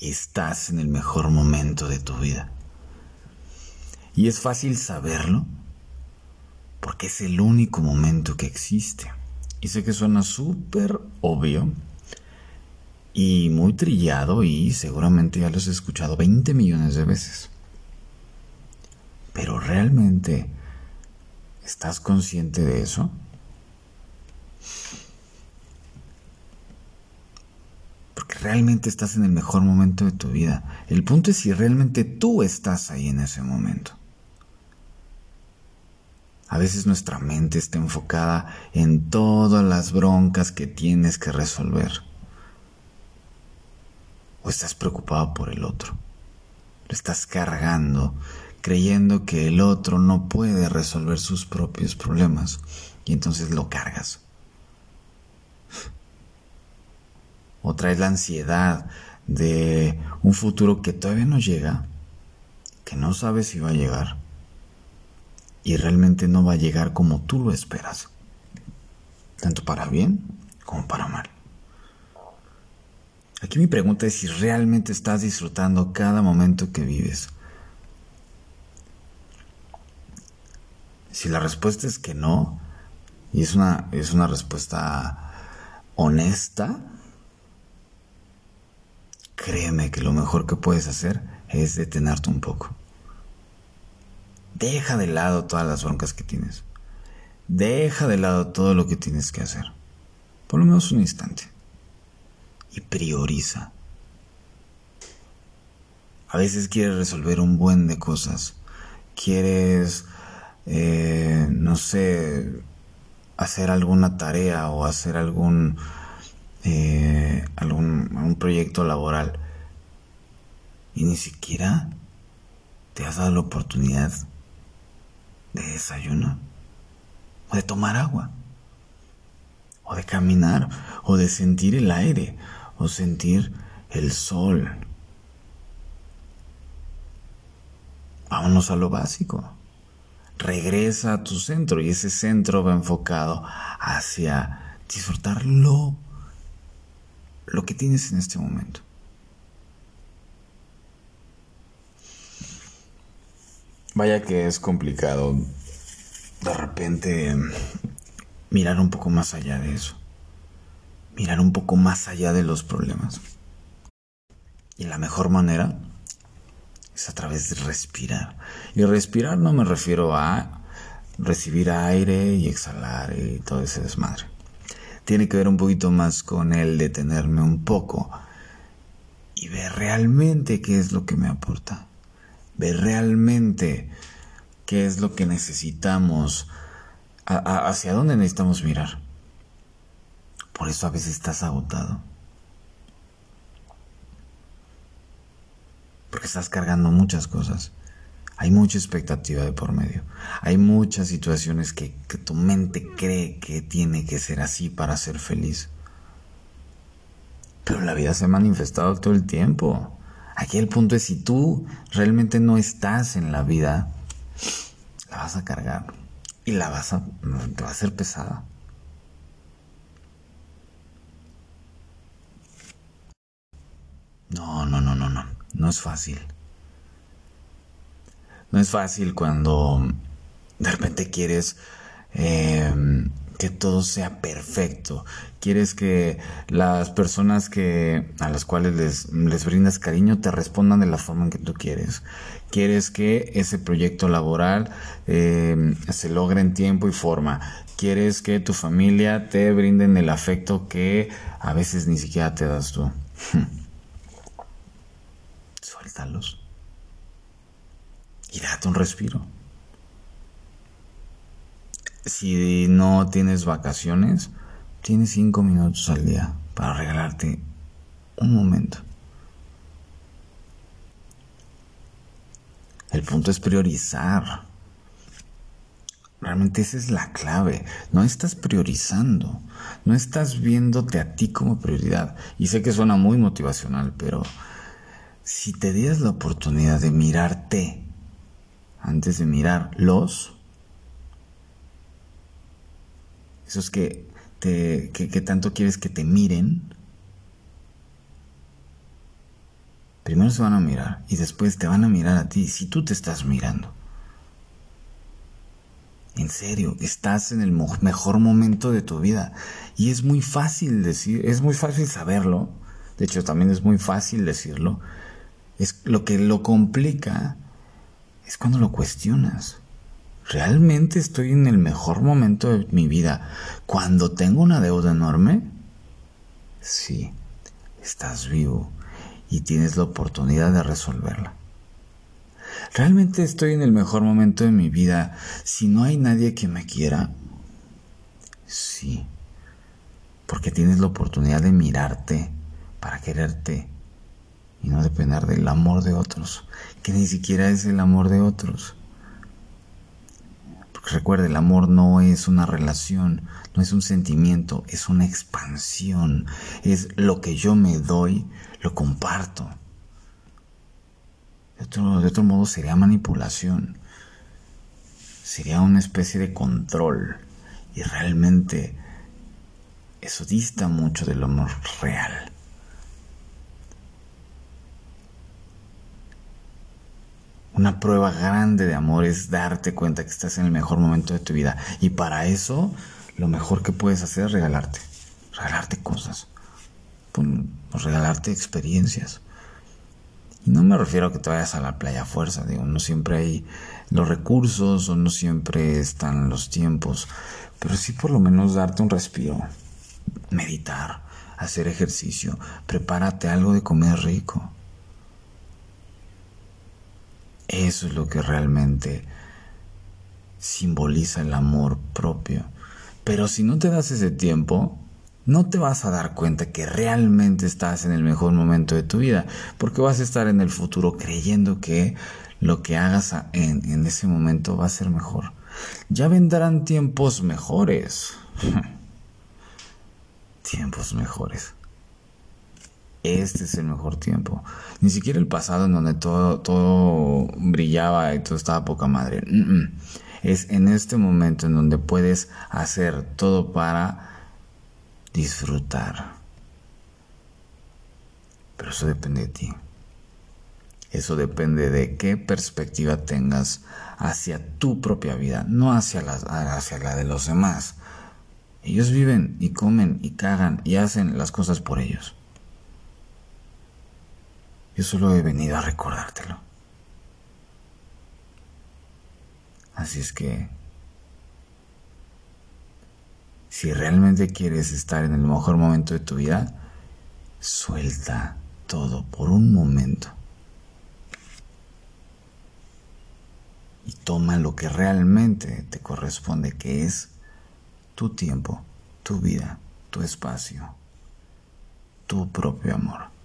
estás en el mejor momento de tu vida. Y es fácil saberlo porque es el único momento que existe. Y sé que suena súper obvio y muy trillado y seguramente ya lo has escuchado 20 millones de veces. Pero realmente, ¿estás consciente de eso? Porque realmente estás en el mejor momento de tu vida. El punto es si realmente tú estás ahí en ese momento. A veces nuestra mente está enfocada en todas las broncas que tienes que resolver. O estás preocupado por el otro. Lo estás cargando, creyendo que el otro no puede resolver sus propios problemas. Y entonces lo cargas. O traes la ansiedad de un futuro que todavía no llega, que no sabes si va a llegar y realmente no va a llegar como tú lo esperas, tanto para bien como para mal. Aquí mi pregunta es si realmente estás disfrutando cada momento que vives. Si la respuesta es que no, y es una, es una respuesta honesta, créeme que lo mejor que puedes hacer es detenerte un poco. Deja de lado todas las broncas que tienes. Deja de lado todo lo que tienes que hacer. Por lo menos un instante. Y prioriza. A veces quieres resolver un buen de cosas. Quieres, eh, no sé, hacer alguna tarea o hacer algún, eh, algún, proyecto laboral. Y ni siquiera te has dado la oportunidad de desayuno, o de tomar agua, o de caminar, o de sentir el aire, o sentir el sol. Vámonos a lo básico. Regresa a tu centro y ese centro va enfocado hacia disfrutar lo, lo que tienes en este momento. Vaya que es complicado de repente mirar un poco más allá de eso. Mirar un poco más allá de los problemas. Y la mejor manera es a través de respirar. Y respirar no me refiero a recibir aire y exhalar y todo ese desmadre. Tiene que ver un poquito más con el detenerme un poco y ver realmente qué es lo que me aporta ver realmente qué es lo que necesitamos, hacia dónde necesitamos mirar. Por eso a veces estás agotado. Porque estás cargando muchas cosas. Hay mucha expectativa de por medio. Hay muchas situaciones que, tu mente cree que tiene que ser así para ser feliz. Pero la vida se ha manifestado todo el tiempo. Aquí el punto es si tú realmente no estás en la vida, la vas a cargar y la vas a, te va a hacer pesada. No, no, no, no, no, no es fácil. No es fácil cuando de repente quieres eh, que todo sea perfecto. Quieres que las personas que a las cuales les, brindas cariño te respondan de la forma en que tú quieres. Quieres que ese proyecto laboral eh, se logre en tiempo y forma. Quieres que tu familia te brinden el afecto que a veces ni siquiera te das tú. Suéltalos. Y un respiro si no tienes vacaciones, tienes cinco minutos al día para regalarte un momento. El punto es priorizar. Realmente esa es la clave. No estás priorizando. No estás viéndote a ti como prioridad. Y sé que suena muy motivacional, pero si te dieras la oportunidad de mirarte antes de mirar los esos que, te, que, tanto quieres que te miren, Primero se van a mirar y después te van a mirar a ti si tú te estás mirando. En serio, estás en el mejor momento de tu vida. Y es muy fácil decir, es muy fácil saberlo. De hecho, también es muy fácil decirlo. Es lo que lo complica es cuando lo cuestionas. ¿Realmente estoy en el mejor momento de mi vida cuando tengo una deuda enorme? Sí, estás vivo y tienes la oportunidad de resolverla. ¿Realmente estoy en el mejor momento de mi vida si no hay nadie que me quiera? Sí, porque tienes la oportunidad de mirarte para quererte y no depender del amor de otros, que ni siquiera es el amor de otros. Porque recuerda, el amor no es una relación, no es un sentimiento, es una expansión, es lo que yo me doy, lo comparto. De otro, de otro modo sería manipulación. Sería una especie de control. Y realmente eso dista mucho del amor real. Una prueba grande de amor es darte cuenta que estás en el mejor momento de tu vida. Y para eso, lo mejor que puedes hacer es regalarte. Regalarte cosas. Regalarte experiencias. Y no me refiero a que te vayas a la playa a fuerza, digo, no siempre hay los recursos o no siempre están los tiempos, pero sí por lo menos darte un respiro, meditar, hacer ejercicio, prepárate algo de comer rico. Eso es lo que realmente simboliza el amor propio. Pero si no te das ese tiempo, no te vas a dar cuenta que realmente estás en el mejor momento de tu vida, porque vas a estar en el futuro creyendo que lo que hagas en, ese momento va a ser mejor. Ya vendrán tiempos mejores. tiempos mejores. Este es el mejor tiempo. Ni siquiera el pasado en donde todo, todo brillaba y todo estaba poca madre. Es en este momento en donde puedes hacer todo para disfrutar. Pero eso depende de ti. Eso depende de qué perspectiva tengas hacia tu propia vida, no hacia la, hacia la de los demás. Ellos viven y comen y cagan y hacen las cosas por ellos. Yo solo he venido a recordártelo. Así es que si realmente quieres estar en el mejor momento de tu vida, suelta todo por un momento. Y toma lo que realmente te corresponde, que es tu tiempo, tu vida, tu espacio, tu propio amor.